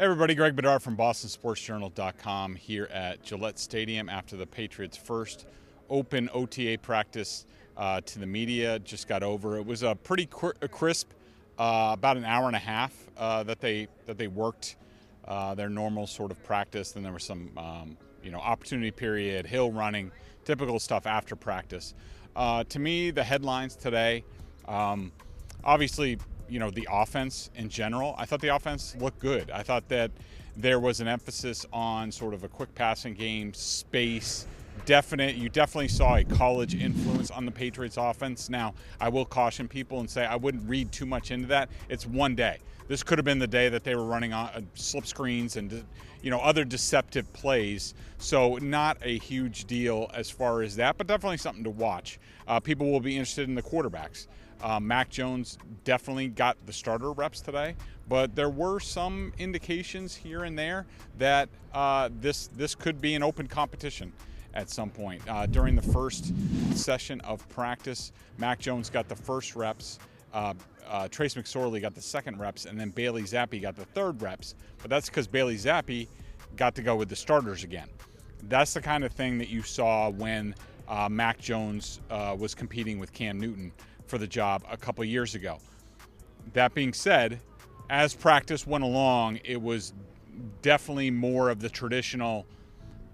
Hey everybody, Greg Bedard from BostonSportsJournal.com here at Gillette Stadium after the Patriots' first open OTA practice uh, to the media just got over. It was a pretty crisp, uh, about an hour and a half uh, that they that they worked uh, their normal sort of practice. Then there was some, um, you know, opportunity period, hill running, typical stuff after practice. Uh, to me, the headlines today, um, obviously you know the offense in general. I thought the offense looked good. I thought that there was an emphasis on sort of a quick passing game, space, definite. You definitely saw a college influence on the Patriots offense. Now, I will caution people and say I wouldn't read too much into that. It's one day. This could have been the day that they were running on uh, slip screens and you know other deceptive plays. So not a huge deal as far as that, but definitely something to watch. Uh, people will be interested in the quarterbacks. Uh, Mac Jones definitely got the starter reps today, but there were some indications here and there that uh, this this could be an open competition at some point. Uh, during the first session of practice, Mac Jones got the first reps. Uh, uh, Trace McSorley got the second reps, and then Bailey Zappe got the third reps. But that's because Bailey Zappe got to go with the starters again. That's the kind of thing that you saw when uh, Mac Jones was competing with Cam Newton for the job a couple years ago. That being said, as practice went along, it was definitely more of the traditional.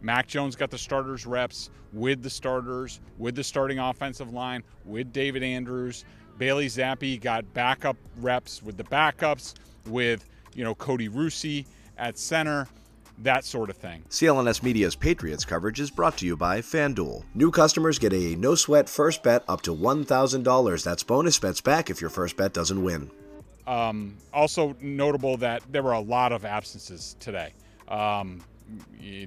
Mac Jones got the starters reps with the starters, with the starting offensive line, with David Andrews. Bailey Zappe got backup reps with the backups, with you know Kody Russey at center that sort of thing. CLNS Media's Patriots coverage is brought to you by FanDuel. New customers get a no sweat first bet up to $1,000. That's bonus bets back if your first bet doesn't win. Um, also notable that there were a lot of absences today. Um,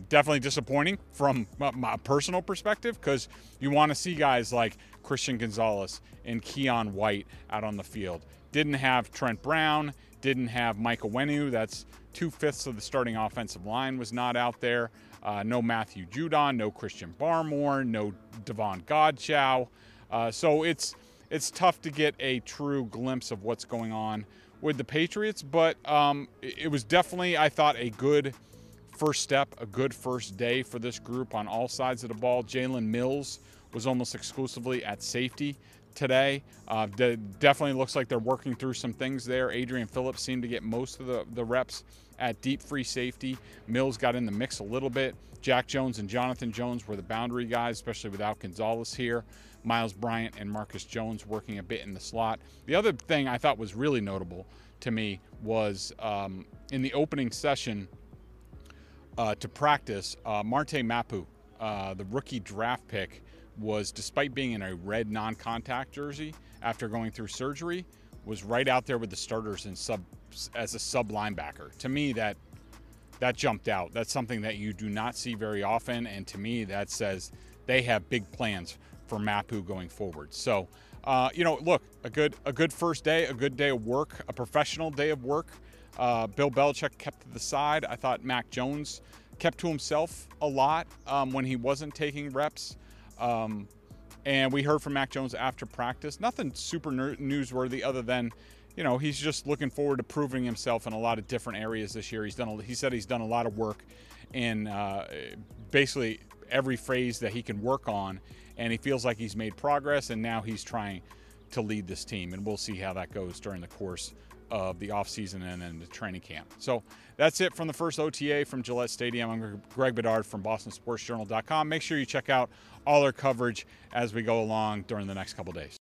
definitely disappointing from my personal perspective because you want to see guys like Christian Gonzalez and Keion White out on the field. Didn't have Trent Brown, didn't have Michael Onwenu. That's two fifths of the starting offensive line was not out there. Uh, no Matthew Judon, no Christian Barmore, no Davon Godchaux. Uh, so it's it's tough to get a true glimpse of what's going on with the Patriots, but um, it was definitely, I thought, a good first step, a good first day for this group on all sides of the ball. Jalen Mills was almost exclusively at safety today. Uh, definitely looks like they're working through some things there. Adrian Phillips seemed to get most of the, the reps at deep free safety. Mills got in the mix a little bit. Jack Jones and Jonathan Jones were the boundary guys, especially without Gonzalez here. Myles Bryant and Marcus Jones working a bit in the slot. The other thing I thought was really notable to me was um, in the opening session uh, to practice, uh, Marte Mapu, uh, the rookie draft pick, was, despite being in a red non contact jersey after going through surgery, was right out there with the starters in sub as a sub linebacker. To me, that that jumped out. That's something that you do not see very often, and to me, that says they have big plans for Mapu going forward. So, uh, you know, look, a good a good first day, a good day of work, a professional day of work. Uh, Bill Belichick kept to the side. I thought Mac Jones kept to himself a lot um, when he wasn't taking reps. Um, and we heard from Mac Jones after practice. Nothing super newsworthy other than, you know, he's just looking forward to proving himself in a lot of different areas this year. He's done. A, he said he's done a lot of work in uh, basically every phase that he can work on, and he feels like he's made progress. And now he's trying to lead this team, and we'll see how that goes during the course of the offseason and then the training camp. So that's it from the first OTA from Gillette Stadium. I'm Greg Bedard from BostonSportsJournal.com. Make sure you check out all our coverage as we go along during the next couple days.